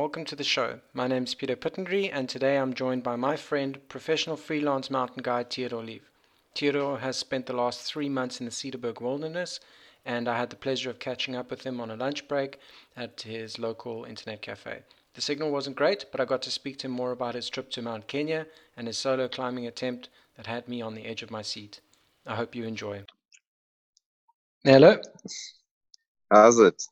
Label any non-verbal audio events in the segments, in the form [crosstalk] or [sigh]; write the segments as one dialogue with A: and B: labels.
A: welcome to the show. My name is Peter Pittendry, and today I'm joined by my friend, professional freelance mountain guide Theodore Iliev. Theodore has spent the last three months in the Cederberg wilderness, and I had the pleasure of catching up with him on a lunch break at his local internet cafe. The signal wasn't great, but I got to speak to him more about his trip to Mount Kenya and his solo climbing attempt that had me on the edge of my seat. I hope you enjoy. Hello.
B: How's it?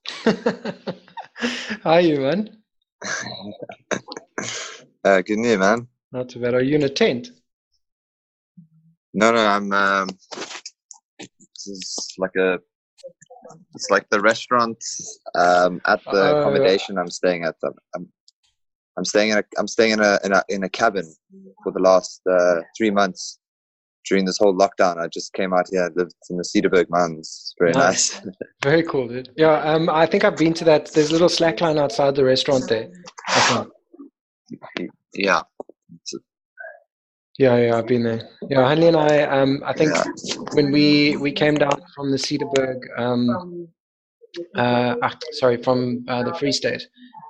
A: How are you, man? [laughs]
B: uh, good news, man.
A: Not too bad. Are you in a tent?
B: No, no, I'm. Um, this is like a. It's like the restaurant um, at the
A: Oh,
B: accommodation I'm staying at. I'm, I'm, I'm staying in a. I'm staying in a in a in a cabin for the last uh, three months during this whole lockdown. I just came out here. I Lived in the Cederberg Mountains. It's very
A: Nice.
B: nice. [laughs]
A: Very cool, dude. Yeah, um, I think I've been to that. There's a little slack line outside the restaurant there. I think.
B: yeah.
A: Yeah, yeah, I've been there. Yeah, Hanley and I, um, I think
B: Yeah.
A: when we we came down from the Cederberg, um, uh, ah, sorry, from uh, the Free State,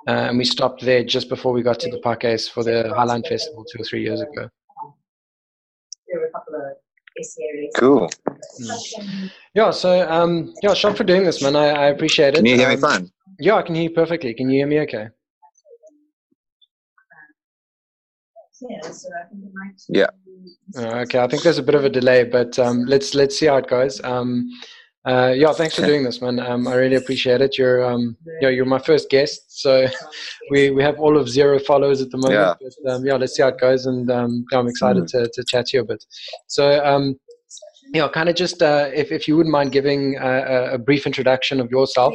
A: uh, and we stopped there just before we got to the Parques for the Highland Festival two or three years ago.
C: there were a couple of SC areas.
B: Cool.
A: Yeah, so um, yeah, shot for doing this, man. I, I appreciate it.
B: Can you hear me
A: Um,
B: fine?
A: Yeah, I can hear you perfectly. Can you hear me okay?
C: Yeah, so I think it might
B: Yeah.
A: Uh, okay, I think there's a bit of a delay, but um, let's let's see how it goes. Um, uh, yeah, thanks for doing this, man. Um, I really appreciate it. You're um, yeah, you're my first guest, so [laughs] we, we have all of zero followers at the moment.
B: Yeah.
A: But, um, yeah, let's see how it goes, and um, yeah, I'm excited to, to chat to you a bit. So um, yeah, kind of just uh, if if you wouldn't mind giving a, a brief introduction of yourself,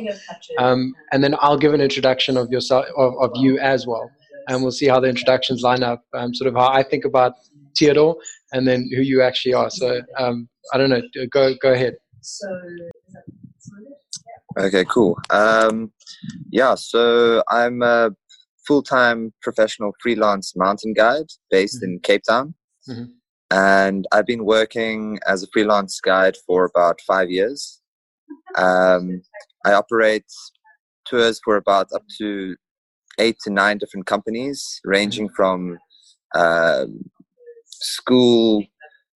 A: um, and then I'll give an introduction of yourself of, of you as well, and we'll see how the introductions line up. Um, sort of how I think about Theodore, and then who you actually are. So um, I don't know. Go go ahead.
C: So, is that sorted?
B: Okay, cool. Um, yeah, so I'm a full-time professional freelance mountain guide based in Cape Town,
A: Mhm.
B: and I've been working as a freelance guide for about five years. Um, I operate tours for about up to eight to nine different companies, ranging from um, school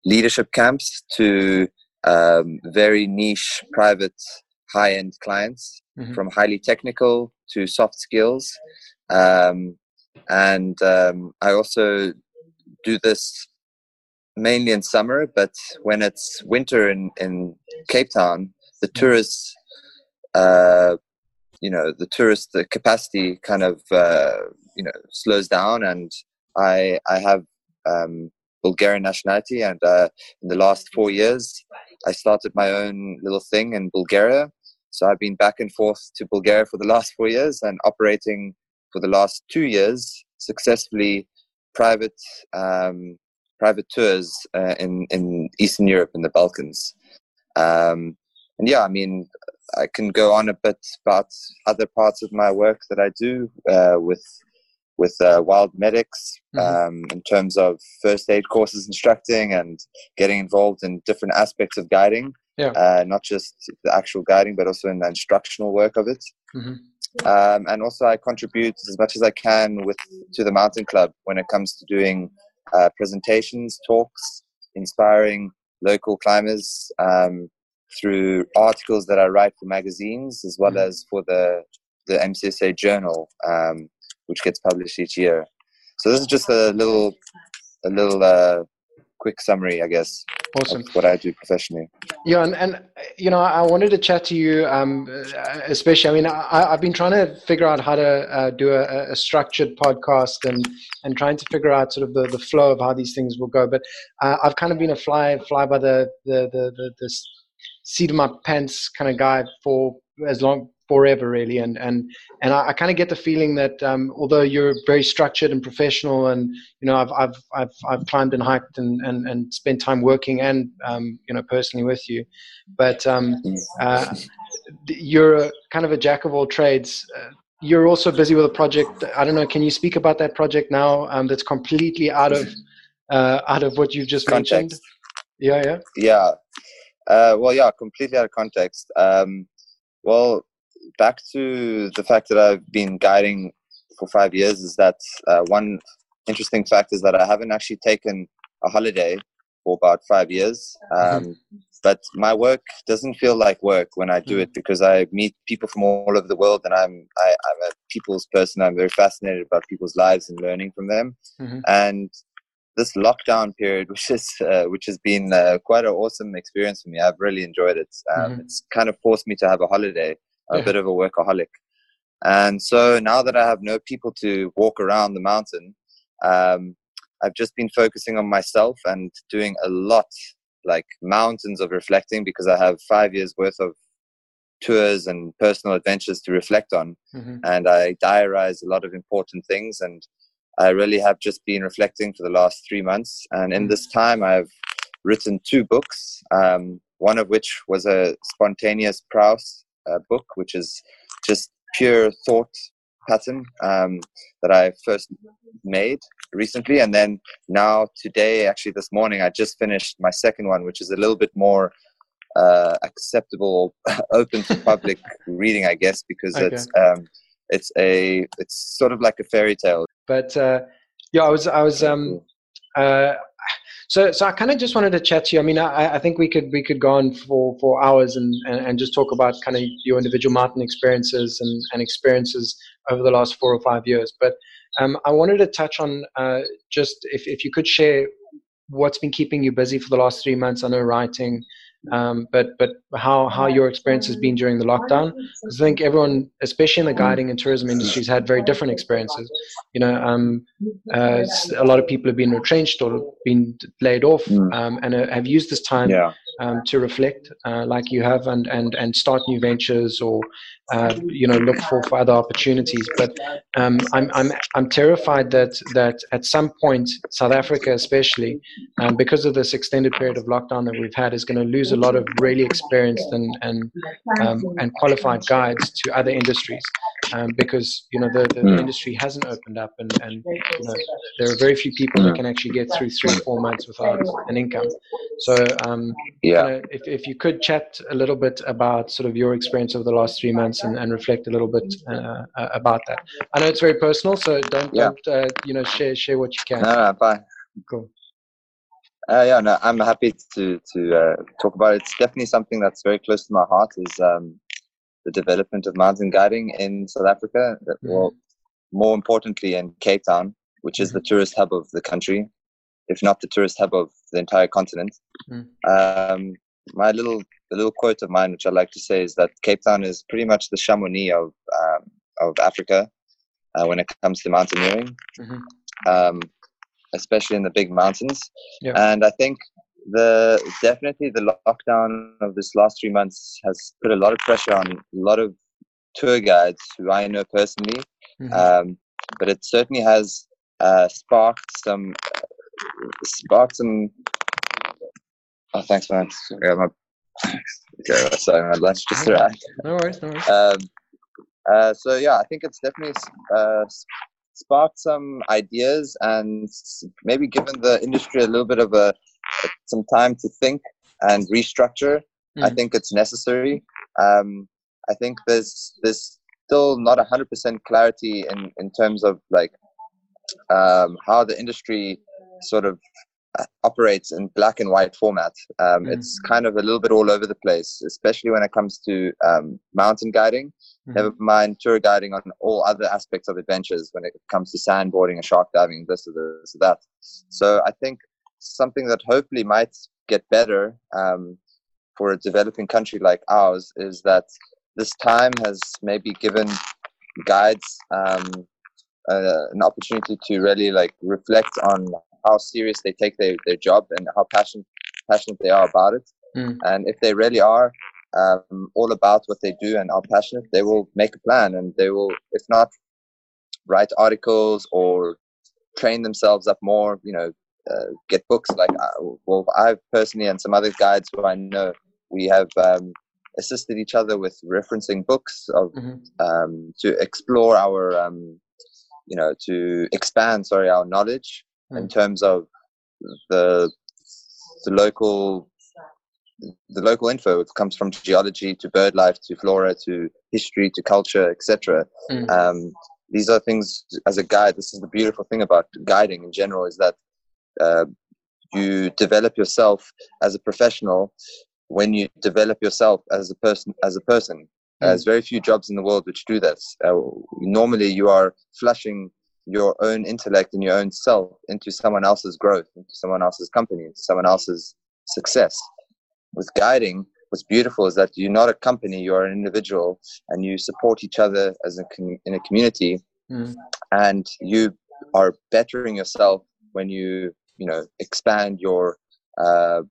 B: leadership camps to um, very niche private high end clients
A: Mhm.
B: from highly technical to soft skills. Um, and um, I also do this mainly in summer, but when it's winter in, in Cape Town, the tourists, uh, you know, the tourist the capacity kind of, uh, you know, slows down. And I, I have um, Bulgarian nationality, and uh, in the last four years, I started my own little thing in Bulgaria. So I've been back and forth to Bulgaria for the last four years and operating for the last two years successfully private um, private tours uh, in in Eastern Europe and the Balkans. Um, and yeah, I mean, I can go on a bit about other parts of my work that I do uh, with with uh, wild medics
A: Mhm.
B: um, in terms of first aid courses instructing and getting involved in different aspects of guiding.
A: Yeah.
B: Uh, not just the actual guiding, but also in the instructional work of it.
A: Mhm.
B: Um, and also, I contribute as much as I can with to the Mountain Club when it comes to doing uh, presentations, talks, inspiring local climbers um, through articles that I write for magazines, as well
A: Mhm.
B: as for the the MCSA Journal, um, which gets published each year. So this is just a little a little uh, quick summary, I guess,
A: Awesome.
B: of what I do professionally.
A: Yeah, and, and you know, I wanted to chat to you, um, especially. I mean, I, I've been trying to figure out how to uh, do a, a structured podcast and and trying to figure out sort of the, the flow of how these things will go. But uh, I've kind of been a fly fly by the the the, the, the seat of my pants kind of guy for as long forever really. And and and I, I kind of get the feeling that um, although you're very structured and professional and you know I've I've I've, I've climbed and hiked and, and, and spent time working and um, you know personally with you. But um, uh, you're a, kind of a jack of all trades. Uh, you're also busy with a project I don't know can you speak about that project now um, that's completely out of uh, out of what you've just mentioned? Yeah yeah.
B: Yeah. Uh, well, yeah, completely out of context. Um, well, back to the fact that I've been guiding for five years is that uh, one interesting fact is that I haven't actually taken a holiday for about five years.
A: Mm-hmm.
B: Um, but my work doesn't feel like work when I do
A: Mm.
B: it because I meet people from all over the world, and I'm I, I'm a people's person. I'm very fascinated about people's lives and learning from them.
A: Mhm.
B: And this lockdown period, [laughs] which is uh, which has been uh, quite an awesome experience for me. I've really enjoyed it. Um,
A: Mhm.
B: It's kind of forced me to have a holiday, a
A: Yeah.
B: bit of a workaholic. And so now that I have no people to walk around the mountain, um, I've just been focusing on myself and doing a lot, like mountains of reflecting, because I have five years worth of tours and personal adventures to reflect on.
A: Mhm.
B: And I diarize a lot of important things. And I really have just been reflecting for the last three months. And in
A: Mm.
B: this time, I've written two books, um, one of which was a spontaneous prose uh, book, which is just pure thought pattern um, that I first made recently. And then now, today, actually, this morning, I just finished my second one, which is a little bit more uh, acceptable, [laughs] open to public [laughs] reading, I guess, because
A: Okay.
B: it's um, it's a it's sort of like a fairy tale.
A: But uh, yeah, I was I was um uh, so so I kind of just wanted to chat to you. I mean, I, I think we could we could go on for, for hours and, and, and just talk about kind of your individual mountain experiences and, and experiences over the last four or five years. But um, I wanted to touch on uh, just if, if you could share what's been keeping you busy for the last three months. I know writing, um, but but how how your experience has been during the lockdown. I think everyone, especially in the guiding and tourism industries, had very different experiences. You know, um, uh, a lot of people have been retrenched or been laid off,
B: Mm.
A: um, and uh, have used this time
B: Yeah,
A: um, to reflect, uh, like you have, and and and start new ventures or uh, you know look for, for other opportunities. But um, I'm I'm I'm terrified that that at some point South Africa, especially um, because of this extended period of lockdown that we've had, is going to lose a lot of really experienced and and um, and qualified guides to other industries um, because you know the, the, the
B: Mm.
A: industry hasn't opened up and, and you know, there are very few people that can actually get through three four months without an income so um,
B: yeah.
A: you know, if, if you could chat a little bit about sort of your experience over the last three months and, and reflect a little bit uh, uh, about that i know it's very personal so don't,
B: Yeah.
A: don't uh, you know share share what you can
B: No, no, fine.
A: cool
B: Uh, yeah, no, I'm happy to to uh, talk about it. It's definitely something that's very close to my heart. Is um, the development of mountain guiding in South Africa.
A: Mhm.
B: Well, more importantly, in Cape Town, which is the tourist hub of the country, if not the tourist hub of the entire continent.
A: Mm.
B: Um, my little the little quote of mine, which I like to say, is that Cape Town is pretty much the Chamonix of um, of Africa uh, when it comes to mountaineering.
A: Mhm.
B: Um, especially in the big mountains.
A: Yeah.
B: And I think the definitely the lockdown of this last three months has put a lot of pressure on a lot of tour guides who I know personally.
A: Mhm.
B: Um, but it certainly has uh, sparked some sparked some. Oh, thanks, man. Yeah, my, [laughs] okay, sorry, my lunch just arrived.
A: no worries no worries
B: Um, uh, so yeah, I think it's definitely uh, sparked some ideas and maybe given the industry a little bit of a some time to think and restructure. I
A: Mm.
B: think it's necessary. Um, I think there's there's still not hundred percent clarity in in terms of like um, how the industry sort of uh, operates in black and white format. Um,
A: Mm.
B: It's kind of a little bit all over the place, especially when it comes to um, mountain guiding.
A: Mhm.
B: Never mind tour guiding on all other aspects of adventures when it comes to sandboarding and shark diving, this or this or that. So I think something that hopefully might get better um, for a developing country like ours is that this time has maybe given guides um, uh, an opportunity to really like reflect on how serious they take their, their job and how passionate passionate they are about it.
A: Mm.
B: And if they really are um, all about what they do and are passionate, they will make a plan and they will, if not, write articles or train themselves up more. You know, uh, get books like uh, well, I've personally and some other guides who I know we have um, assisted each other with referencing books of
A: Mhm.
B: um, to explore our um, you know to expand sorry our knowledge in
A: Mm.
B: terms of the the local the local info it comes from geology to bird life to flora to history to culture etc
A: Mm.
B: um, these are things as a guide. This is the beautiful thing about guiding in general is that uh, you develop yourself as a professional when you develop yourself as a person. As a person, mm. there's very few jobs in the world which do this. Uh, normally, you are flushing your own intellect and your own self into someone else's growth, into someone else's company, into someone else's success. With guiding, what's beautiful is that you're not a company, you're an individual, and you support each other as a com- in a community, mm. and you are bettering yourself when you you know expand your uh,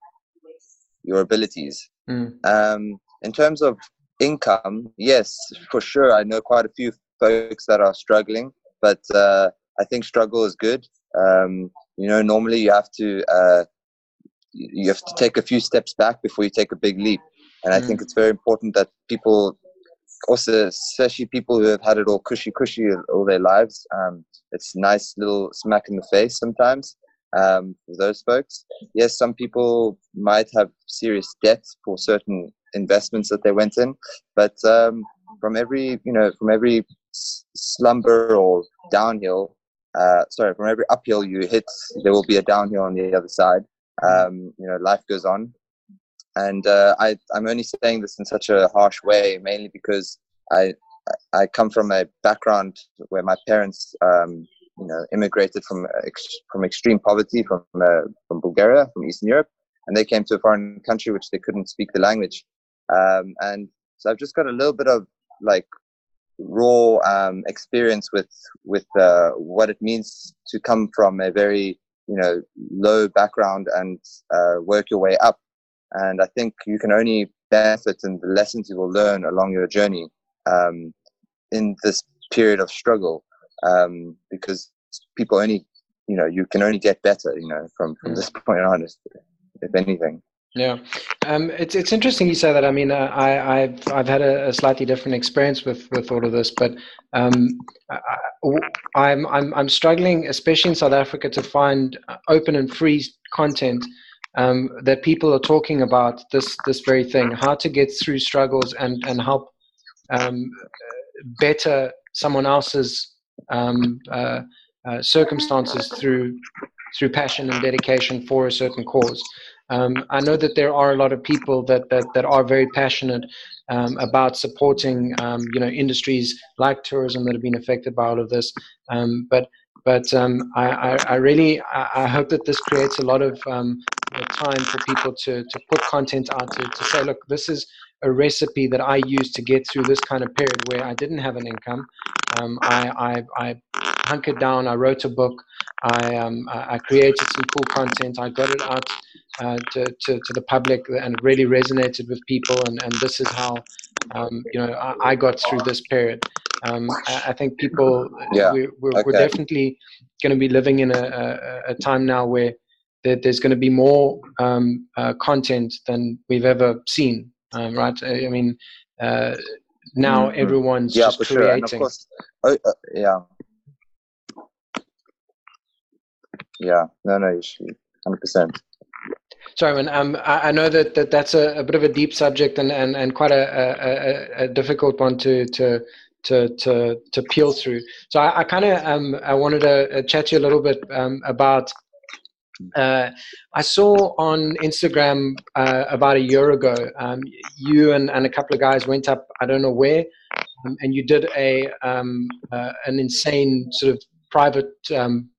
B: your abilities. Mm. Um, in terms of income, yes, for sure, I know quite a few folks that are struggling, but uh, I think struggle is good. Um, you know, normally you have to uh, you have to take a few steps back before you take a big leap. And I think mm. it's very important that people, also especially people who have had it all cushy cushy all their lives, um, it's nice little smack in the face sometimes um, those folks. Yes, some people might have serious debt for certain investments that they went in, but um, from every you know from every slumber or downhill, uh, sorry, from every uphill you hit, there will be a downhill on the other side. Um, you know, life goes on, and uh, I, I'm only saying this in such a harsh way, mainly because I I come from a background where my parents, um, you know, immigrated from ex- from extreme poverty from uh, from Bulgaria, from Eastern Europe, and they came to a foreign country which they couldn't speak the language, um, and so I've just got a little bit of like raw um, experience with with uh, what it means to come from a very you know low background and uh, work your way up. And i think you can only benefit in the lessons you will learn along your journey um, in this period of struggle um, because people only you know you can only get better you know from from this point on if anything.
A: Yeah, um, it's it's interesting you say that. I mean, uh, I I've I've had a, a, slightly different experience with with all of this, but um, I, am I'm I'm struggling, especially in South Africa, to find open and free content um, that people are talking about this this very thing, how to get through struggles and and help um, better someone else's um, uh, uh, circumstances through through passion and dedication for a certain cause. Um, I know that there are a lot of people that that, that are very passionate um, about supporting um, you know industries like tourism that have been affected by all of this. Um, but but um, I, I, I, really I, hope that this creates a lot of time for people to to put content out to, to say, look, this is a recipe that I used to get through this kind of period where I didn't have an income. I, I, I hunkered down. I wrote a book. I um, I created some cool content. I got it out uh, to, to, to the public and it really resonated with people. And, and this is how, um, you know, I, I, got through this period. Um, I, I, think people, yeah. we, we're, okay. we're definitely going to be living in a, a, a time now where there, there's going to be more um, uh, content than we've ever seen, um, right? I, I mean, uh, now mm-hmm. everyone's yeah, just creating. Sure. Course,
B: oh, uh, yeah. Yeah, no, no, you should, 100%.
A: Sorry, man. Um, I, I, know that, that that's a, a, bit of a deep subject and, and, and quite a, a, a difficult one to, to to to to peel through. So I, I kind of um I wanted to uh, chat to you a little bit um, about. Uh, I saw on Instagram uh, about a year ago, um, you and, and a couple of guys went up, I don't know where, um, and you did a um, uh, an insane sort of private um,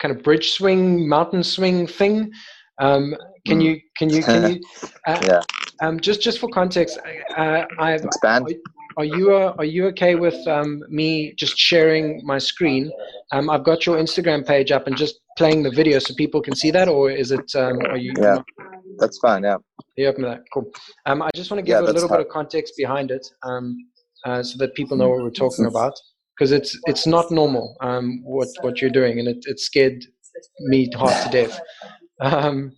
A: kind of bridge swing, mountain swing thing. Um, can mm. you can you can you [laughs] uh, yeah. um, just just for context uh, I've
B: expand
A: are, you uh, are you okay with um, me just sharing my screen? Um, I've got your Instagram page up and just playing the video so people can see that or is it um, are you
B: yeah. That's fine yeah.
A: You open that? Cool. Um, I just want to give yeah, a little bit of context behind it um, uh, so that people know what we're talking about. Because it's it's not normal um, what what you're doing and it, it scared me half to death. [laughs] Um,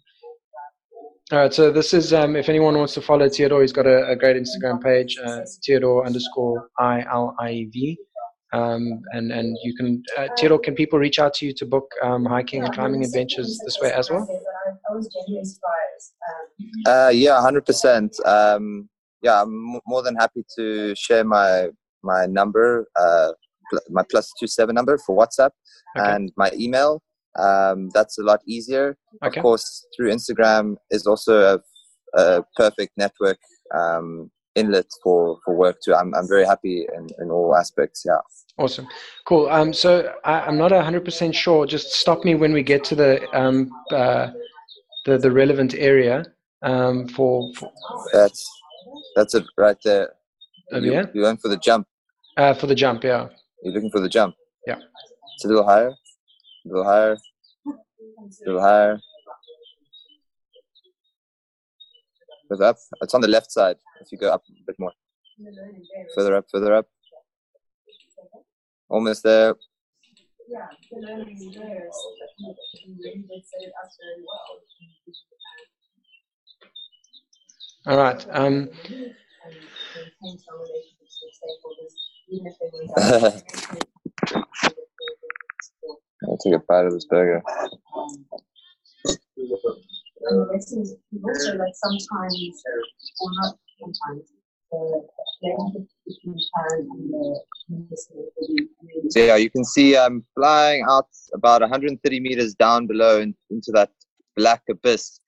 A: all right, so this is um, if anyone wants to follow Theodore, he's got a, a great Instagram page, uh, Theodore underscore I L I V, um, and and you can uh, Theodore, can people reach out to you to book um, hiking and climbing adventures this way as well?
B: Uh, yeah, hundred percent. Um, yeah, I'm more than happy to share my my number uh, my plus two seven number for WhatsApp
A: Okay.
B: and my email. Um, that's a lot easier.
A: Okay.
B: Of course, through Instagram is also a, a perfect network um, inlet for, for work too. I'm, I'm very happy in, in all aspects. Yeah.
A: Awesome, cool. Um, so I, I'm not hundred percent sure. Just stop me when we get to the um, uh, the the relevant area. Um, for, for
B: That's that's it right there.
A: Over
B: you,
A: here?
B: You're going for the jump.
A: uh, for the jump, yeah.
B: You're looking for the jump.
A: Yeah.
B: It's a little higher. A little higher. A little higher. Further up. It's on the left side. If you go up a bit more. Further up, further up. Almost there.
C: Yeah, the learning there is you really set it up very well.
A: All right. Um, [laughs]
B: I'll take a bite of this burger. So yeah, you can see I'm flying out about 130 meters down below in, into that black abyss.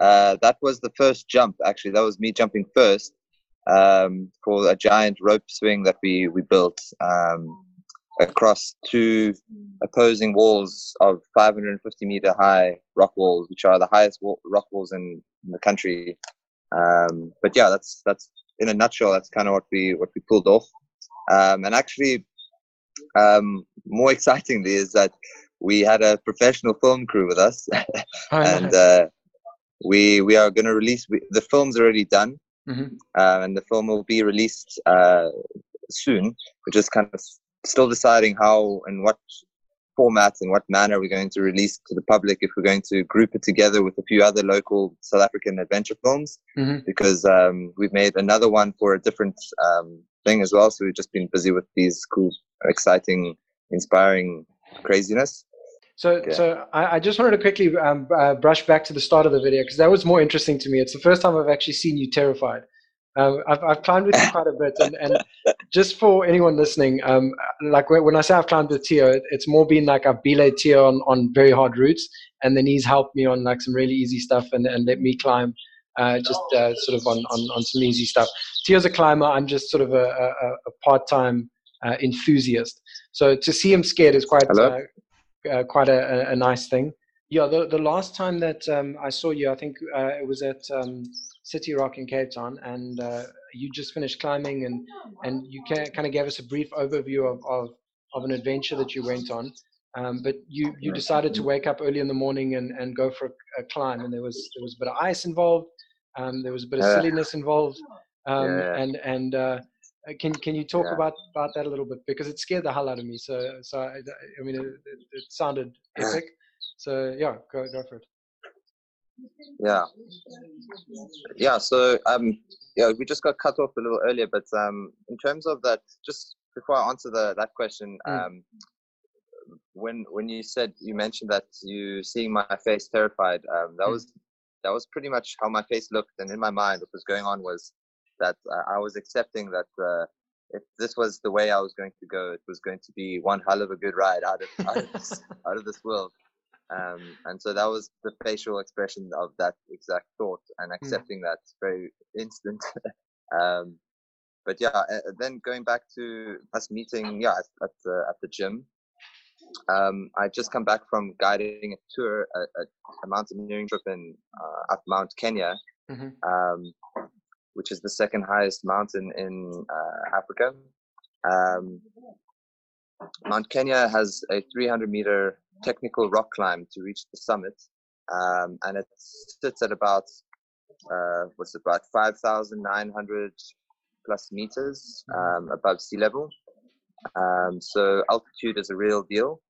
B: Uh, that was the first jump. Actually, that was me jumping first um, for a giant rope swing that we we built um, across two opposing walls of 550 meter high rock walls, which are the highest wall, rock walls in, in the country. Um, but yeah, that's that's in a nutshell. That's kind of what we what we pulled off. Um, and actually, um, more [laughs] excitingly is that we had a professional film crew with us, [laughs]
A: oh,
B: and
A: nice.
B: uh, we we are going to release we, the film's already done,
A: Mhm.
B: uh, and the film will be released uh, soon. We're just kind of still deciding how and what format and what manner we're going to release to the public. If we're going to group it together with a few other local South African adventure films,
A: Mhm.
B: because um, we've made another one for a different um, thing as well. So we've just been busy with these cool, exciting, inspiring craziness.
A: So,
B: Okay.
A: so I, I just wanted to quickly um, uh, brush back to the start of the video because that was more interesting to me. It's the first time I've actually seen you terrified. Um, I've, I've climbed with you quite a bit, and, and just for anyone listening, um, like when, when I say I've climbed with Tio, it, it's more been like I've belayed Tio on, on very hard routes, and then he's helped me on like some really easy stuff, and, and let me climb uh, just uh, sort of on, on, on some easy stuff. Tio's a climber. I'm just sort of a, a, a part-time uh, enthusiast. So to see him scared is quite uh, uh, quite a, a, a nice thing. Yeah, the the last time that um, I saw you, I think uh, it was at um, City Rock in Cape Town, and uh, you just finished climbing, and and you kind of gave us a brief overview of, of of an adventure that you went on. Um, but you you decided to wake up early in the morning and, and go for a, a climb, and there was there was a bit of ice involved, um, there was a bit of silliness involved, um,
B: Yeah.
A: and and uh, can can you talk
B: Yeah.
A: about about that a little bit because it scared the hell out of me. So so I, I mean it, it, it sounded epic. So yeah, go go for it.
B: Yeah, yeah. So um, yeah, we just got cut off a little earlier, but um, in terms of that, just before I answer the that question,
A: Mm.
B: um, when when you said you mentioned that you seeing my face terrified, um, that
A: Mm.
B: was that was pretty much how my face looked, and in my mind, what was going on was that uh, I was accepting that. Uh, if this was the way I was going to go, it was going to be one hell of a good ride out of out of this, [laughs] out of this world. Um, and so that was the facial expression of that exact thought and accepting that very instant. [laughs] um, but yeah, then going back to us meeting, yeah, at, at the at the gym. Um, I just come back from guiding a tour, a, a, a mountaineering trip in uh, up Mount Kenya,
A: Mhm.
B: um, which is the second highest mountain in uh, Africa. Um, Mount Kenya has a 300 meter technical rock climb to reach the summit, um, and it sits at about uh, what's it, about 5,900 plus meters um, above sea level. Um, so altitude is a real deal.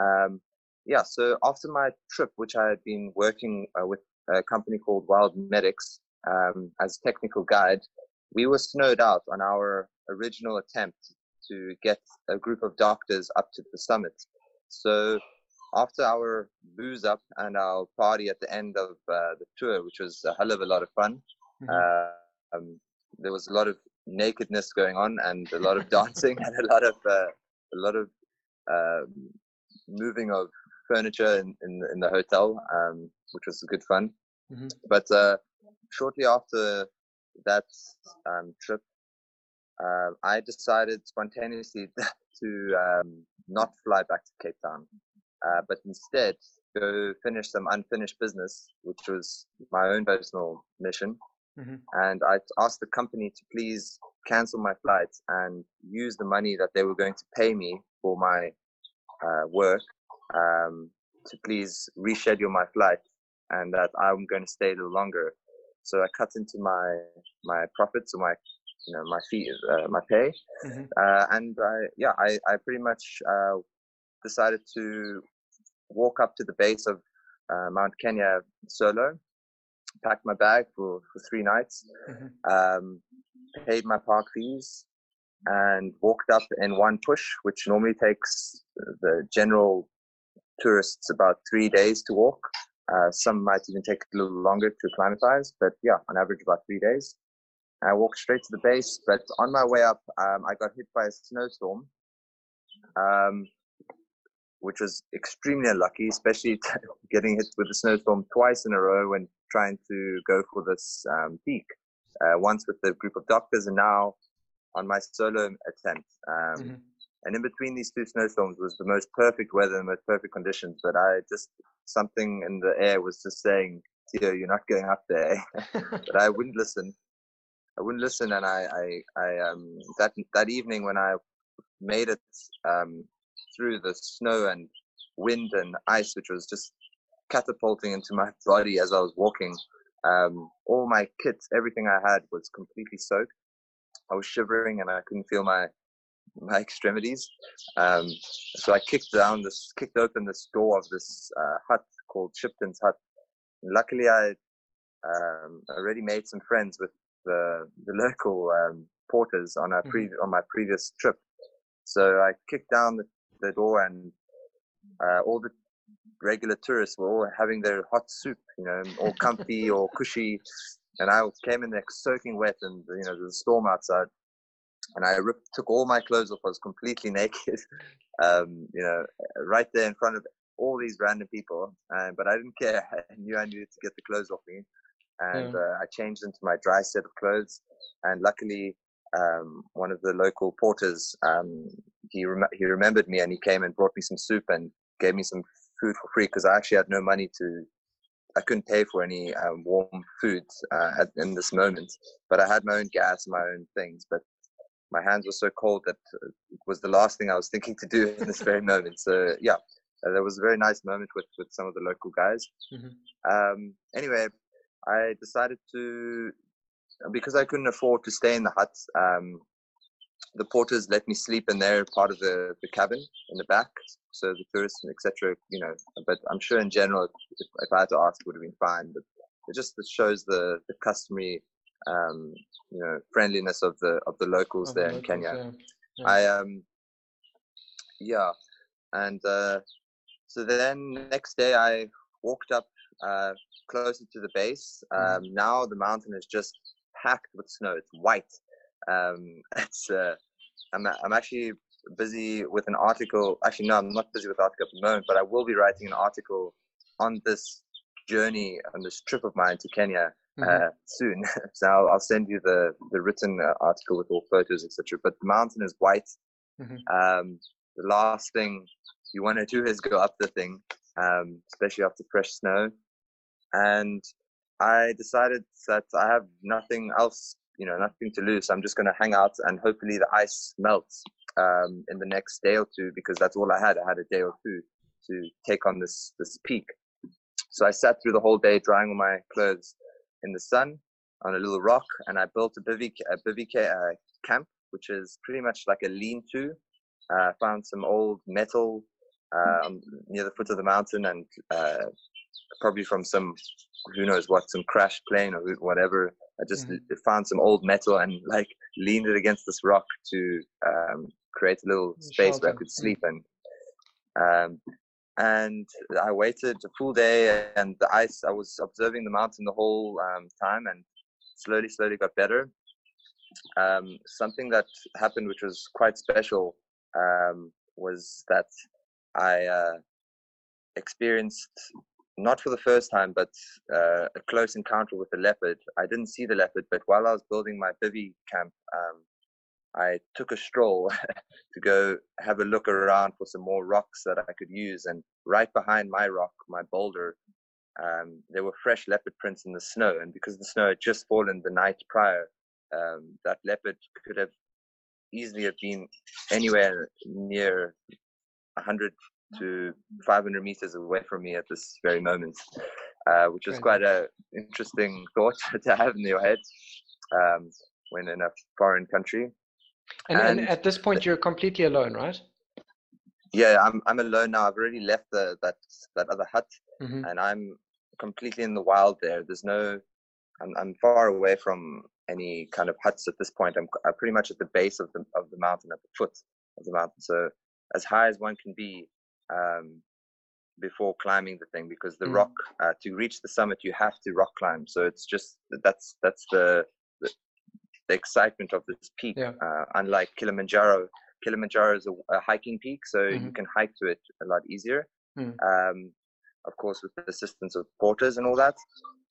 B: Um, yeah, so after my trip, which I had been working uh, with a company called Wild Medics um, as technical guide, we were snowed out on our original attempt to get a group of doctors up to the summit. So after our booze up and our party at the end of uh, the tour, which was a hell of a lot of fun,
A: Mhm.
B: uh, um, there was a lot of nakedness going on and a lot of [laughs] dancing and a lot of uh, a lot of um, moving of furniture in, in, in the hotel, um, which was good fun.
A: Mhm.
B: But uh, shortly after that um, trip, uh, I decided spontaneously [laughs] to um, not fly back to Cape Town, uh, but instead go finish some unfinished business, which was my own personal mission.
A: Mhm.
B: And I asked the company to please cancel my flights and use the money that they were going to pay me for my uh, work um, to please reschedule my flight and that I'm going to stay a little longer. So I cut into my my profits or my you know my fee uh, my pay,
A: Mhm.
B: uh, and I yeah I I pretty much uh, decided to walk up to the base of uh, Mount Kenya solo, packed my bag for, for three nights,
A: Mhm.
B: um, paid my park fees, and walked up in one push, which normally takes the general tourists about three days to walk. Uh, some might even take a little longer to acclimatize, but yeah, on average about three days. I walked straight to the base, but on my way up, um, I got hit by a snowstorm, um, which was extremely unlucky, especially [laughs] getting hit with a snowstorm twice in a row when trying to go for this um, peak. Uh, once with the group of doctors, and now on my solo attempt. Um,
A: Mhm.
B: and in between these two snowstorms was the most perfect weather, the most perfect conditions. But I just something in the air was just saying, "Tio, you're not going up there." [laughs] but I wouldn't listen. I wouldn't listen, and I, I, I um, that that evening when I made it um, through the snow and wind and ice, which was just catapulting into my body as I was walking. Um, all my kits, everything I had was completely soaked. I was shivering and I couldn't feel my my extremities. Um, so I kicked down this, kicked open this door of this uh, hut called Shipton's Hut. And luckily, I um, already made some friends with the the local um, porters on a pre- on my previous trip. So I kicked down the, the door and uh, all the regular tourists were all having their hot soup, you know, all comfy [laughs] or cushy. And I came in there soaking wet and, you know, there's a storm outside. And I ripped, took all my clothes off. I was completely [laughs] naked, um, you know, right there in front of all these random people. Uh, but I didn't care. [laughs] I knew I needed to get the clothes off me. And
A: Yeah.
B: uh, I changed into my dry set of clothes. And luckily, um, one of the local porters, um, he, rem- he remembered me and he came and brought me some soup and gave me some food for free because I actually had no money to. I couldn't pay for any um, warm food uh, at, in this moment, but I had my own gas, my own things. But my hands were so cold that uh, it was the last thing I was [laughs] thinking to do in this very moment. So yeah, uh, there was a very nice moment with with some of the local guys.
A: Mhm.
B: Um, anyway, I decided to because I couldn't afford to stay in the hut. Um, the porters let me sleep in their part of the, the cabin in the back, so the tourists and etc. You know, but I'm sure in general, if, if I had to ask, it would have been fine. But it just it shows the the customary, um, you know, friendliness of the of the locals
A: Of the
B: there in
A: locals,
B: Kenya.
A: yeah. Yeah.
B: I um, yeah, and uh, so then next day I walked up uh, closer to the base.
A: Mhm.
B: Um, now the mountain is just packed with snow. It's white. Um, [laughs] it's uh, I'm I'm actually busy with an article. Actually, no, I'm not busy with article at the moment, but I will be writing an article on this journey on this trip of mine to Kenya uh, soon. [laughs] so I'll, I'll send you the the written uh, article with all photos, etc. But the mountain is white.
A: Mhm.
B: Um, the last thing you want to do is go up the thing, um, especially after fresh snow. And I decided that I have nothing else, you know, nothing to lose. I'm just going to hang out and hopefully the ice melts um, in the next day or two because that's all I had. I had a day or two to take on this this peak. So I sat through the whole day drying all my clothes in the sun on a little rock, and I built a bivy a bivy uh, camp, which is pretty much like a lean-to. Uh, found some old metal uh, near the foot of the mountain, and uh, probably from some who knows what, some crashed plane or whatever. I just
A: Mhm.
B: found some old metal and like leaned it against this rock to um, create a little space where I
A: Shelter.
B: could
A: Mm.
B: sleep in. Um, and I waited a full day, and the ice. I was observing the mountain the whole um, time, and slowly, slowly got better. Um, something that happened, which was quite special, um, was that I uh, experienced not for the first time, but uh, a close encounter with a leopard. I didn't see the leopard, but while I was building my bivy camp, um, I took a stroll [laughs] to go have a look around for some more rocks that I could use. And right behind my rock, my boulder, um, there were fresh leopard prints in the snow. And because the snow had just fallen the night prior, um, that leopard could have easily have been anywhere near 100 to 500 meters away from me at this very moment, uh, which is quite a interesting thought [laughs] to have in your head um, when in a foreign country.
A: And, and, and, at this point, you're completely alone, right?
B: Yeah, I'm I'm alone now. I've already left the that that other hut, mm-hmm. and I'm completely in the wild there. There's no, I'm I'm far away from any kind of huts at this point. I'm, I'm pretty much at the base of the of the mountain, at the foot of the mountain. So as high as one can be um, before climbing the thing, because the mm. rock uh, to reach the summit you have to rock climb. So it's just that's that's the the, the excitement of this peak. Yeah. Uh, unlike Kilimanjaro, Kilimanjaro is a, a hiking peak, so mm-hmm. you can hike to it a lot easier. Mm. Um, of course, with the assistance of porters and all that.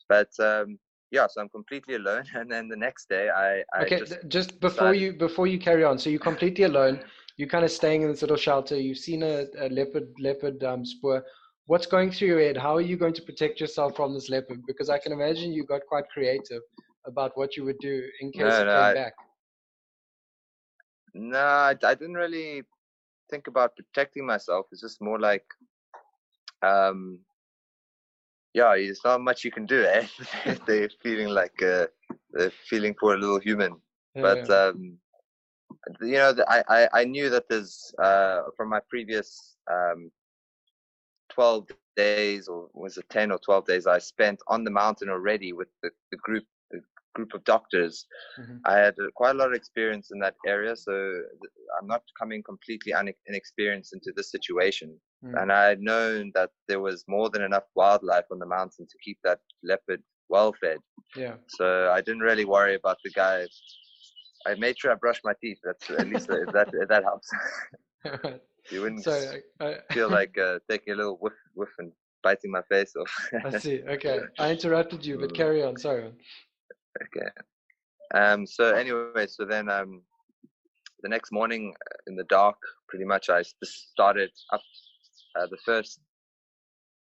B: But um, yeah, so I'm completely alone. [laughs] And then the next day, I, I
A: okay. Just, just before decided... you before you carry on, so you're completely alone. You're kind of staying in this little shelter. You've seen a, a leopard leopard um, spoor. What's going through your head? How are you going to protect yourself from this leopard? Because I can imagine you got quite creative about what you would do in case no, it no, came I, back.
B: No, I, I didn't really think about protecting myself. It's just more like um, yeah, there's not much you can do, eh? [laughs] they're feeling like uh, they're feeling for a little human. Yeah, but. Um, you know, I, I, I knew that there's uh, from my previous um, 12 days, or was it 10 or 12 days I spent on the mountain already with the, the group the group of doctors. Mm-hmm. I had quite a lot of experience in that area, so I'm not coming completely inexperienced into this situation. Mm. And I had known that there was more than enough wildlife on the mountain to keep that leopard well fed.
A: Yeah.
B: So I didn't really worry about the guy. I made sure I brushed my teeth. That's at least if that if that helps. [laughs] you wouldn't so, uh, feel like uh, taking a little whiff, whiff and biting my face off.
A: I see. Okay, [laughs] I interrupted you, but carry on. Sorry.
B: Okay. Um. So anyway, so then um, the next morning uh, in the dark, pretty much I started up uh, the first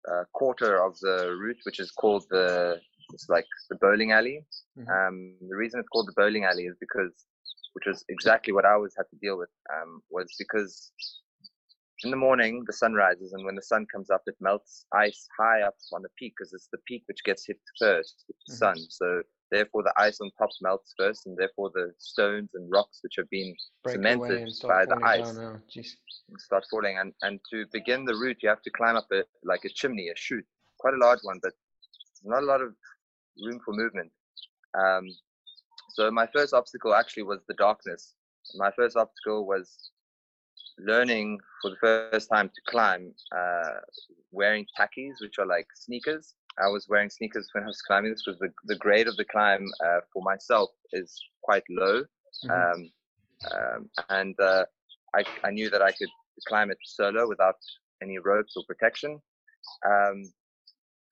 B: uh, quarter of the route, which is called the it's like the bowling alley. Mm-hmm. Um, the reason it's called the bowling alley is because, which was exactly what I always had to deal with, um, was because in the morning the sun rises and when the sun comes up, it melts ice high up on the peak because it's the peak which gets hit first with the mm-hmm. sun. So therefore the ice on top melts first, and therefore the stones and rocks which have been Break cemented by the ice start falling. And and to begin the route, you have to climb up a like a chimney, a chute, quite a large one, but not a lot of room for movement. Um, so my first obstacle actually was the darkness. My first obstacle was learning for the first time to climb uh, wearing tackies, which are like sneakers. I was wearing sneakers when I was climbing this because the, the grade of the climb uh, for myself is quite low. Mm-hmm. Um, um, and uh, I, I knew that I could climb it solo without any ropes or protection. Um,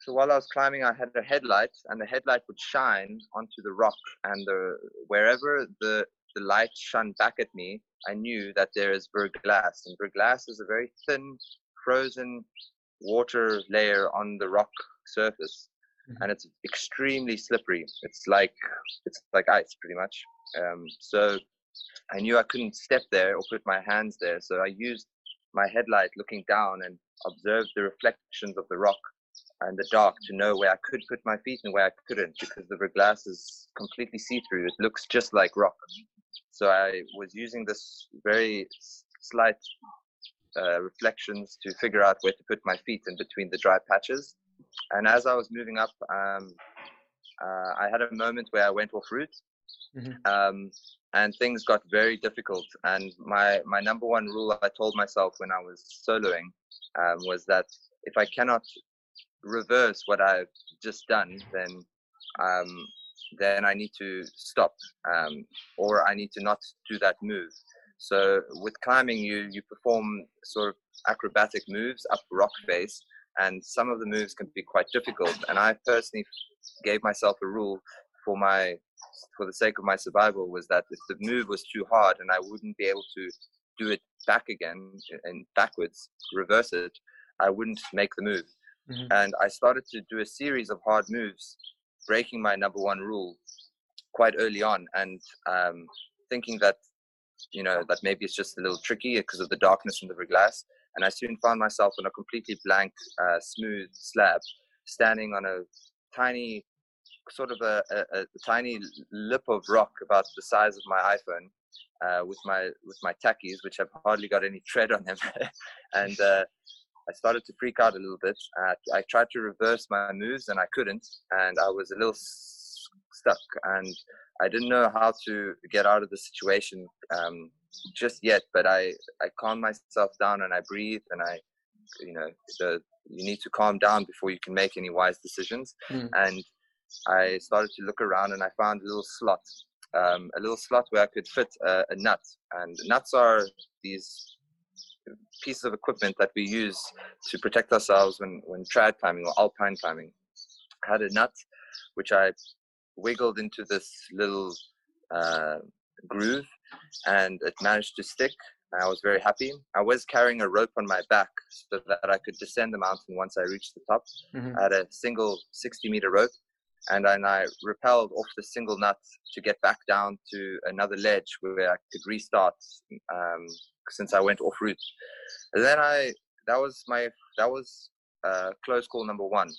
B: so while I was climbing, I had a headlight, and the headlight would shine onto the rock, and the, wherever the the light shone back at me, I knew that there is verglas, and verglas is a very thin, frozen water layer on the rock surface, mm-hmm. and it's extremely slippery. It's like it's like ice, pretty much. Um, so I knew I couldn't step there or put my hands there, so I used my headlight looking down and observed the reflections of the rock and the dark to know where I could put my feet and where I couldn't because the verglas is completely see-through. It looks just like rock. So I was using this very slight uh, reflections to figure out where to put my feet in between the dry patches. And as I was moving up, um, uh, I had a moment where I went off route, mm-hmm. um, and things got very difficult. And my my number one rule I told myself when I was soloing um, was that if I cannot reverse what I've just done, then um, then I need to stop, um, or I need to not do that move. So with climbing, you you perform sort of acrobatic moves up rock face, and some of the moves can be quite difficult. And I personally gave myself a rule for my for the sake of my survival was that if the move was too hard and I wouldn't be able to do it back again and backwards, reverse it, I wouldn't make the move. Mm-hmm. And I started to do a series of hard moves, breaking my number one rule quite early on, and um, thinking that you know that maybe it's just a little tricky because of the darkness in the glass. And I soon found myself on a completely blank, uh, smooth slab, standing on a tiny, sort of a, a, a, tiny lip of rock about the size of my iPhone, uh, with my with my tackies, which have hardly got any tread on them, [laughs] and uh, I started to freak out a little bit. Uh, I tried to reverse my moves and I couldn't, and I was a little stuck, and I didn't know how to get out of the situation um, just yet. But I I calmed myself down and I breathed and I, you know, the you need to calm down before you can make any wise decisions. Mm. And I started to look around and I found a little slot, um, a little slot where I could fit a, a nut. And nuts are these pieces of equipment that we use to protect ourselves when, when trad climbing or alpine climbing. I had a nut which I wiggled into this little uh, groove and it managed to stick. I was very happy. I was carrying a rope on my back so that I could descend the mountain once I reached the top. Mm-hmm. I had a single 60 meter rope and then I rappelled off the single nut to get back down to another ledge where I could restart um, since I went off route. And then I that was my that was uh, close call number one.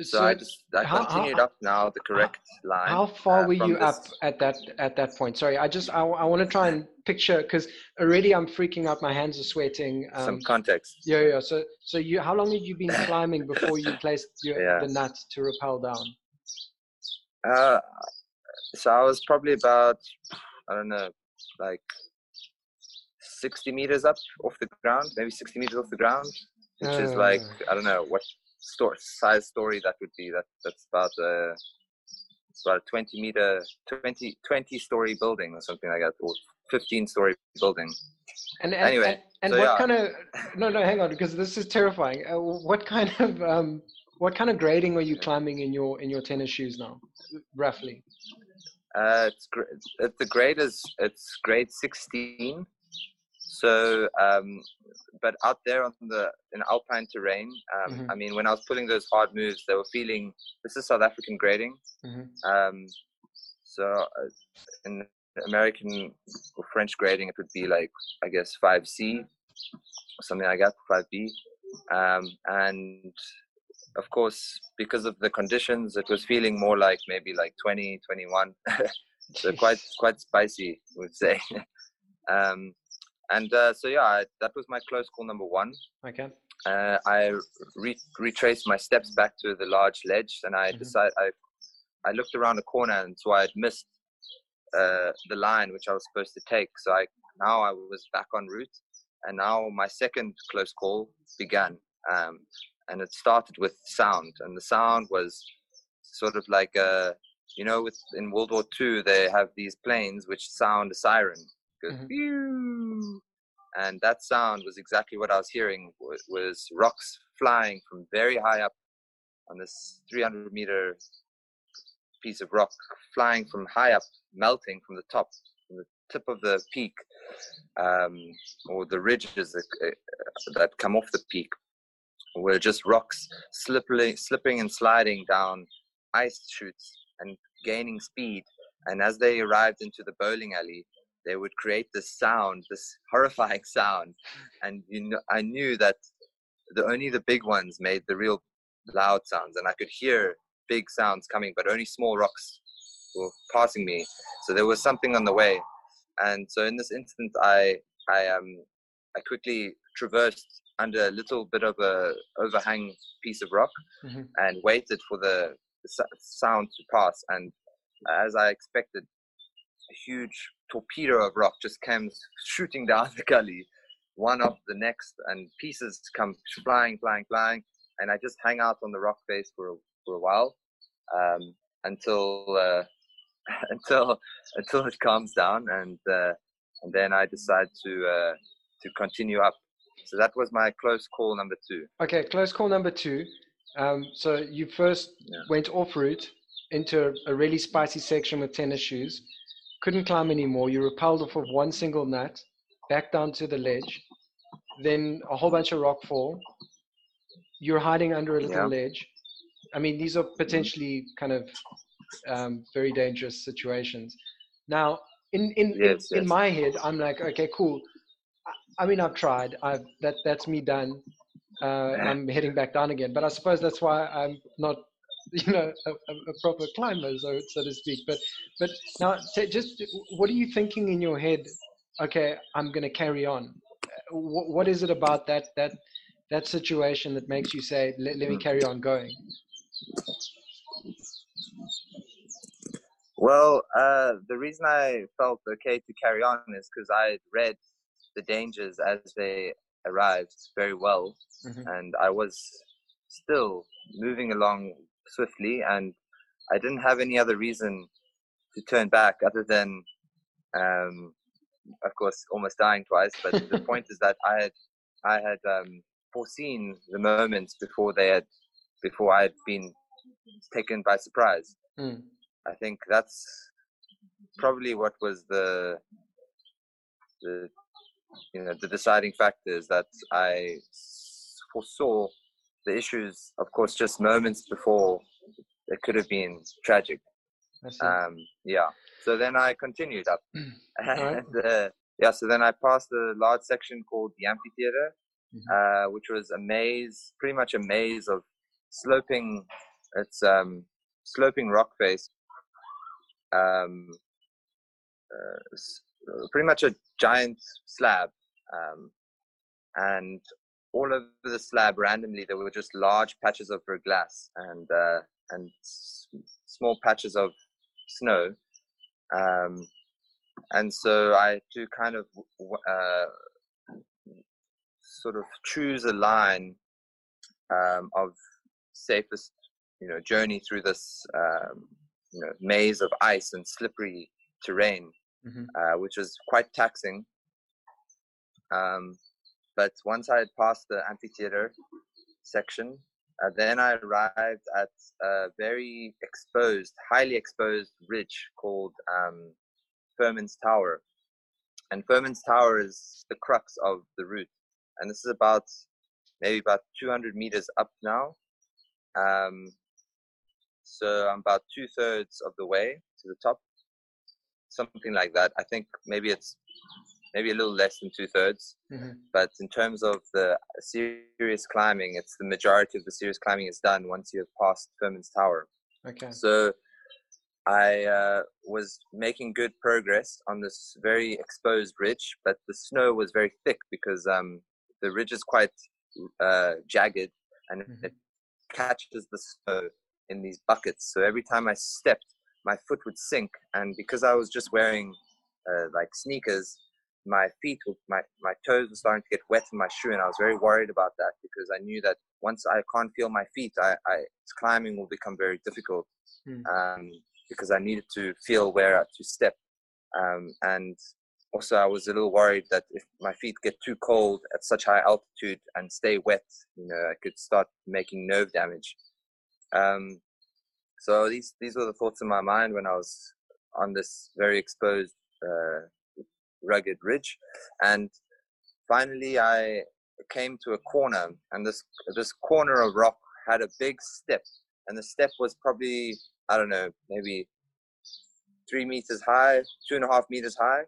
B: So, so I just I how, continued how, up now the correct
A: how,
B: line.
A: How far uh, were you up at that at that point? Sorry, I just I, I want to try and picture because already I'm freaking out. My hands are sweating.
B: Um, Some context.
A: Yeah, yeah. So so you how long had you been climbing before you placed [laughs] your, yeah. the nut to rappel down?
B: Uh, so I was probably about I don't know like 60 meters up off the ground, maybe 60 meters off the ground, which uh, is like I don't know what store, size story that would be. That that's about a about a 20 meter, 20 20 story building or something like that, or 15 story building.
A: And, and anyway, and, and so what yeah. kind of no no hang on because this is terrifying. Uh, what kind of um, what kind of grading are you climbing in your in your tennis shoes now, roughly?
B: Uh, it's the grade is it's grade 16 so, um, but out there on the in alpine terrain, um, mm-hmm. I mean, when I was pulling those hard moves, they were feeling this is South African grading. Mm-hmm. Um, so, uh, in American or French grading, it would be like I guess 5C or something like that, 5B, um, and of course, because of the conditions, it was feeling more like maybe like 20, 21. [laughs] so quite quite spicy, I would say. [laughs] and uh, so yeah, I, that was my close call number one.
A: Okay.
B: Uh, I re- retraced my steps back to the large ledge, and I mm-hmm. decided I I looked around the corner and so I had missed uh, the line which I was supposed to take. So I now I was back on route, and now my second close call began. Um, and it started with sound, and the sound was sort of like a you know, with in World War II, they have these planes which sound a siren goes mm-hmm. and that sound was exactly what I was hearing was, was rocks flying from very high up on this 300 meter piece of rock, flying from high up, melting from the top, from the tip of the peak, um, or the ridges that, uh, that come off the peak, were just rocks slipping, slipping and sliding down ice chutes and gaining speed. And as they arrived into the bowling alley, they would create this sound, this horrifying [laughs] sound, and you know, I knew that the only the big ones made the real loud sounds, and I could hear big sounds coming, but only small rocks were passing me. So there was something on the way, and so in this instant, I I um I quickly traversed under a little bit of a overhang piece of rock mm-hmm. and waited for the, the sound to pass and as I expected, a huge torpedo of rock just comes shooting down the gully, one after the next, and pieces come flying, flying, flying, and I just hang out on the rock face for a, for a while um, until uh, [laughs] until until it calms down, and uh, and then I decide to uh, to continue up. So that was my close call number two.
A: Okay, close call number two. Um, so you first
B: Yeah.
A: went off route into a really spicy section with tennis shoes, couldn't climb anymore. You rappelled off of one single nut, back down to the ledge, then a whole bunch of rock fall. You're hiding under a little
B: Yeah.
A: ledge. I mean, these are potentially kind of um, very dangerous situations. Now, in in,
B: Yes,
A: in, in my head, I'm like, okay, cool. I- I mean, I've tried. I've that that's me done. Uh, I'm heading back down again. But I suppose that's why I'm not, [laughs] you know, a, a proper climber, so so to speak. But but now, t- just what are you thinking in your head? Okay, I'm going to carry on. What, what is it about that that that situation that makes you say, let, let me carry on going?
B: Well, uh, the reason I felt okay to carry on is because I read the dangers as they arrived very well,
A: Mhm.
B: and I was still moving along swiftly, and I didn't have any other reason to turn back other than, um, of course, almost dying twice. But the [laughs] point is that I had I had um, foreseen the moments before they had before I had been taken by surprise.
A: Mm.
B: I think that's probably what was the the you know the deciding factor is I foresaw the issues, of course, just moments before it could have been tragic. Um, yeah. So then I continued up, [clears throat] [laughs] and uh, yeah. So then I passed a large section called the amphitheater,
A: Mhm.
B: uh, which was a maze, pretty much a maze of sloping. It's um, sloping rock face. Um, uh, pretty much a giant slab, um, and all over the slab randomly there were just large patches of glass and uh, and s- small patches of snow. Um, and so I to kind of uh, sort of choose a line um, of safest, you know, journey through this um, you know maze of ice and slippery terrain,
A: Mhm.
B: uh, which was quite taxing. Um, but once I had passed the amphitheater section, uh, then I arrived at a very exposed, highly exposed ridge called um, Furman's Tower. And Furman's Tower is the crux of the route. And this is about maybe about 200 meters up now. Um, so I'm about two thirds of the way to the top, something like that. I think maybe it's maybe a little less than two thirds
A: Mhm.
B: but in terms of the serious climbing, it's the majority of the serious climbing is done once you have passed Furman's Tower.
A: Okay.
B: So I uh, was making good progress on this very exposed ridge, but the snow was very thick because um, the ridge is quite uh, jagged and
A: Mhm.
B: it catches the snow in these buckets. So every time I stepped, my foot would sink, and because I was just wearing uh, like sneakers, my feet, would, my my toes were starting to get wet in my shoe, and I was very worried about that because I knew that once I can't feel my feet, I, I climbing will become very difficult.
A: Hmm.
B: Um, because I needed to feel where to step, um, and also I was a little worried that if my feet get too cold at such high altitude and stay wet, you know, I could start making nerve damage. Um, so these these were the thoughts in my mind when I was on this very exposed, uh, rugged ridge, and finally I came to a corner, and this this corner of rock had a big step, and the step was probably I don't know maybe three meters high, two and a half meters high,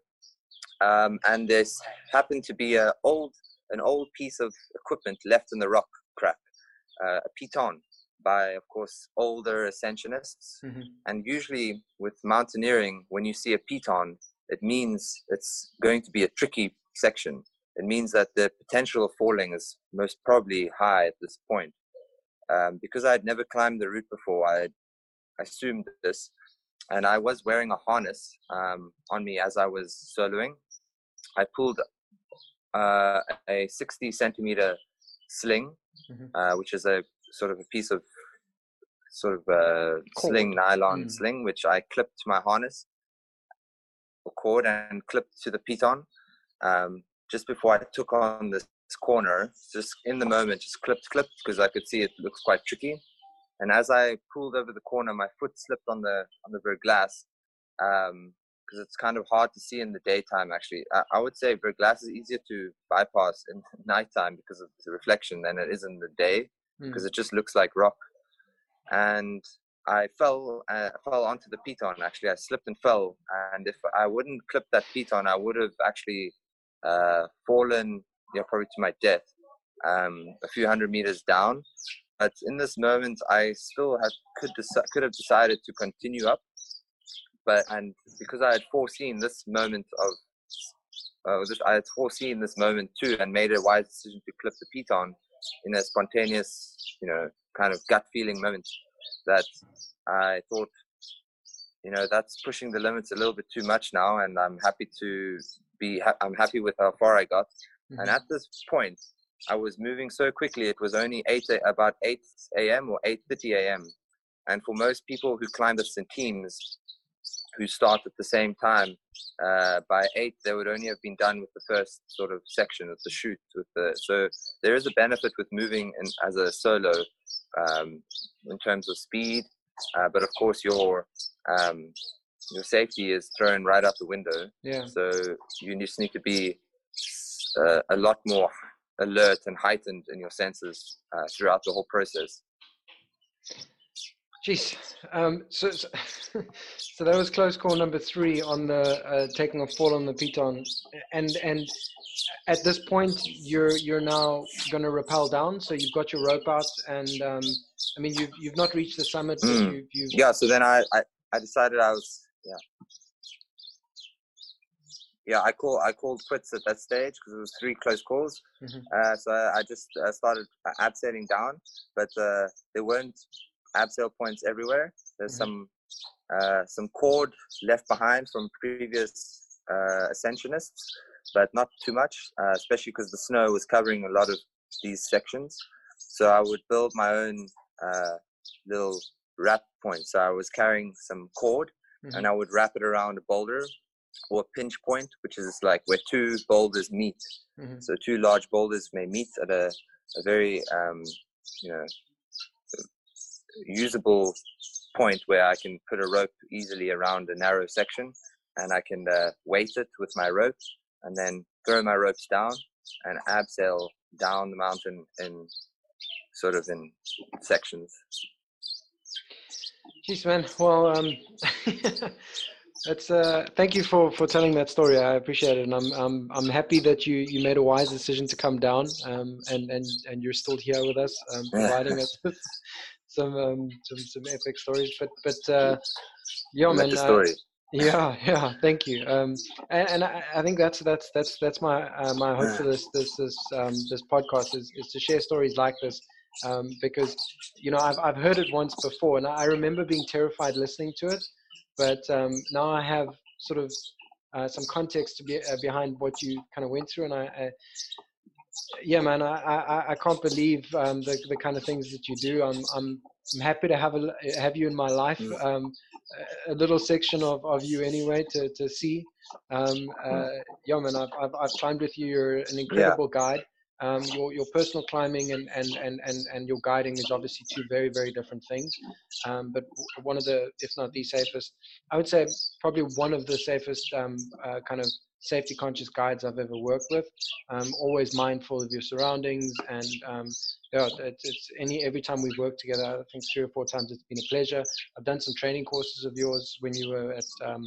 B: um, and this happened to be a old an old piece of equipment left in the rock crack, uh, a piton by of course older ascensionists.
A: Mhm.
B: and usually with mountaineering, when you see a piton, it means it's going to be a tricky section. It means that the potential of falling is most probably high at this point. Um, because I had never climbed the route before, I had assumed this, and I was wearing a harness um, on me as I was soloing. I pulled uh, a 60 centimeter sling,
A: Mhm.
B: uh, which is a sort of a piece of sort of uh,
A: Cord.
B: sling, nylon
A: Mm.
B: sling, which I clipped to my harness. Cord and clipped to the piton. Um, just before I took on this corner, just in the moment, just clipped, clipped because I could see it looks quite tricky. And as I pulled over the corner, my foot slipped on the on the verglas because um, it's kind of hard to see in the daytime. Actually, I, I would say verglas is easier to bypass in [laughs] nighttime because of the reflection than it is in the day because mm. it just looks like rock. And I fell uh, fell onto the piton. Actually, I slipped and fell. And if I wouldn't clip that piton, I would have actually uh, fallen, yeah, probably to my death, um, a few hundred meters down. But in this moment, I still had could deci- could have decided to continue up, but and because I had foreseen this moment of uh, this, I had foreseen this moment too, and made a wise decision to clip the piton in a spontaneous, you know, kind of gut feeling moment that I thought, you know, that's pushing the limits a little bit too much now, and I'm happy to be. Ha- I'm happy with how far I got. Mm-hmm. And at this point, I was moving so quickly. It was only eight about eight a.m. or eight thirty a.m. And for most people who climb the in teams, who start at the same time, uh, by eight they would only have been done with the first sort of section of the chute. With the so there is a benefit with moving in, as a solo um, in terms of speed, uh, but of course your um, your safety is thrown right out the window.
A: Yeah.
B: So you just need to be uh, a lot more alert and heightened in your senses uh, throughout the whole process.
A: Jeez. Um, so, so, [laughs] so, that was close call number three on the uh, taking a fall on the piton, and and at this point you're you're now going to rappel down. So you've got your rope out, and um, I mean you've you've not reached the summit. Mm. You've, you've...
B: Yeah. So then I, I I decided I was yeah yeah, I call I called quits at that stage because it was three close calls. Mm-hmm. Uh, so I just uh, started abseiling down, but uh, there weren't abseil points everywhere. There's mm-hmm. some uh, some cord left behind from previous uh, ascensionists, but not too much, uh, especially because the snow was covering a lot of these sections. So I would build my own little rap point. So I was carrying some cord, mm-hmm. and I would wrap it around a boulder or a pinch point, which is like where two boulders meet. Mm-hmm. So two large boulders may meet at a, a very, um, you know, usable point where I can put a rope easily around a narrow section and I can uh, weight it with my rope and then throw my ropes down and abseil down the mountain in sort of in sections.
A: Jeez, man. Well, um, [laughs] That's uh, thank you for, for telling that story. I appreciate it, and I'm I'm I'm happy that you, you made a wise decision to come down, um, and and and you're still here with us, um, providing us [laughs] with [laughs] some um, some some epic stories. But but uh, yeah, man. Uh, yeah, [laughs] yeah. Thank you. Um, and, and I, I, think that's that's that's that's my uh, my hope for this this this um, this podcast is is to share stories like this. Um, because you know I've I've heard it once before, and I remember being terrified listening to it but um, now I have sort of uh, some context to be uh, behind what you kind of went through, and I, I yeah, man, I, I, I can't believe um, the the kind of things that you do. I'm I'm, I'm happy to have a, have you in my life. Mm. Um, a little section of, of you anyway to, to see. Um, uh, mm. yeah, man, I've, I've, I've climbed with you. You're an incredible yeah. guide. Um, your, your personal climbing and, and, and, and, and your guiding is obviously two very, very different things. Um, but one of the, if not the safest, I would say probably one of the safest um, uh, kind of safety conscious guides I've ever worked with. Um, always mindful of your surroundings and um, yeah, it's, it's, any every time we've worked together, I think three or four times it's been a pleasure. I've done some training courses of yours when you were at um,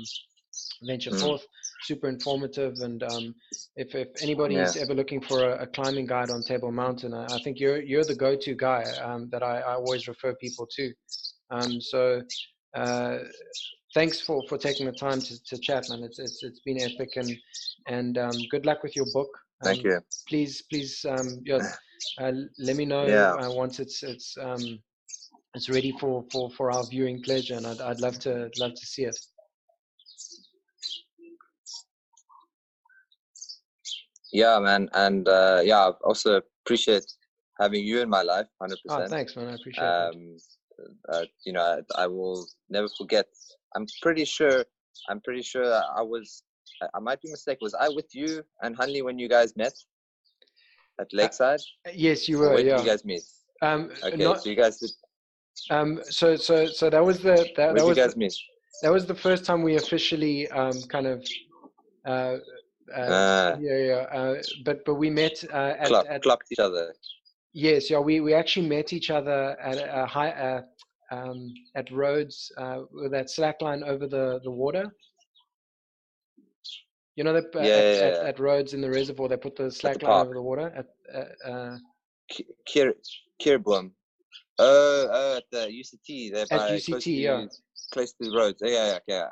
A: Venture mm. Forth super informative. And um, if, if anybody yeah. is ever looking for a, a, climbing guide on Table Mountain, I, I, think you're you're the go-to guy um, that I, I, always refer people to. Um, so uh, thanks for, for taking the time to, to chat, man. It's, it's it's been epic, and and um, good luck with your book.
B: Thank
A: um,
B: you.
A: Please please um, yeah, [sighs] uh, let me know yeah. uh, once it's it's um, it's ready for, for, for our viewing pleasure, and I'd, I'd love to love to see it.
B: Yeah, man, and uh, yeah, I also appreciate having you in my life, hundred
A: oh, percent. thanks, man. I appreciate um,
B: uh, you know, I, I, will never forget. I'm pretty sure. I'm pretty sure I was I, I might be mistaken. Was I with you and Hanley when you guys met at Lakeside?
A: Yes, you
B: Or
A: were.
B: when
A: Yeah.
B: did you guys meet?
A: um,
B: Okay,
A: not,
B: so you guys did.
A: um, so so so that was the that, that
B: did you guys
A: the,
B: meet?
A: that was the first time we officially um, kind of. Uh, uh,
B: Ah,
A: yeah, yeah. Uh, but but we met uh, at,
B: clock,
A: at
B: clocked each other.
A: Yes, yeah, we, we actually met each other at a, high uh, um, at Rhodes uh, with that slack line over the, the water. You know, that uh,
B: Yeah,
A: at,
B: yeah,
A: at,
B: yeah.
A: at Rhodes in the reservoir, they put the slack
B: the
A: line
B: park.
A: over the water. At uh, uh,
B: Ki- Kier Kierblom. Oh, oh, at the UCT. There
A: At
B: by,
A: UCT,
B: close to,
A: yeah.
B: Close to the roads. Yeah, yeah, yeah.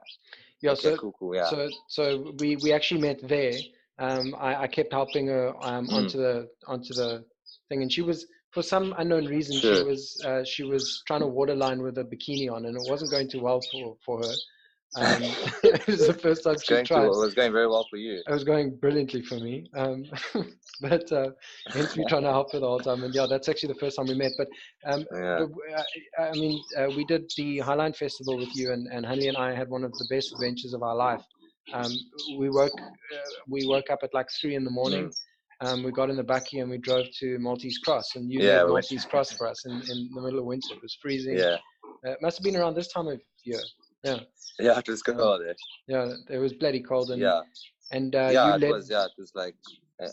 A: yeah,
B: okay,
A: so
B: cool, cool. Yeah.
A: so so we, we actually met there. Um, I, I kept helping her um,
B: Mm.
A: onto the onto the thing, and she was for some unknown reason she was uh, she was trying to waterline with a bikini on, and it wasn't going too well for for her. Um, [laughs] it was the first time she tried.
B: it was going very well for you.
A: It was going brilliantly for me. Um, [laughs] but uh, hence me trying to help her the whole time. And yeah, that's actually the first time we met. But, um, [laughs]
B: Yeah.
A: uh, I mean, uh, we did the Highline Festival with you, and, and Hanley and I had one of the best adventures of our life. Um, we woke uh, we woke up at like three in the morning. Um, we got in the bakkie and we drove to Maltese Cross, and you
B: Yeah,
A: Maltese Cross for us in, in the middle of winter. It was freezing.
B: Yeah.
A: Uh, it must have been around this time of year. Yeah,
B: Yeah, it was. Oh, there.
A: yeah. It was bloody cold, and
B: Yeah.
A: and uh,
B: yeah,
A: you
B: it
A: led
B: was. Yeah, it was like uh,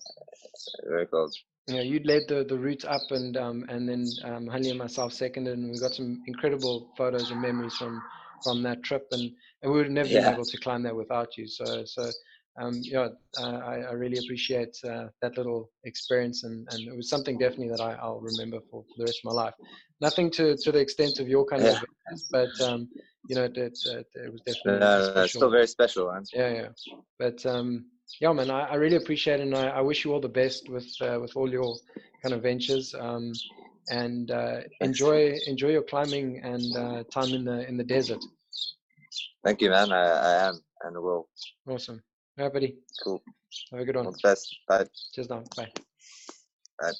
B: very cold.
A: know, you led the, the route up and um, and then um, Hanley and myself seconded and we got some incredible photos and memories from from that trip and, and we would have never been able to climb that without you so so um, yeah uh, I, I really appreciate uh, that little experience and, and it was something definitely that I, I'll remember for, for the rest of my life nothing to, to the extent of your kind
B: Yeah.
A: of adventures, but um, you know it, it, it, was definitely
B: no, no, it's
A: special.
B: still very special, man.
A: Yeah, yeah. But um, yeah, man, I, I really appreciate it, and I, I wish you all the best with uh, with all your kind of ventures. Um, and uh, enjoy enjoy your climbing and uh, time in the in the desert.
B: Thank you, man. I, I am and will.
A: Awesome. All right, buddy.
B: Cool.
A: Have a good
B: All
A: one.
B: the best. Bye.
A: Cheers now. Bye.
B: Bye.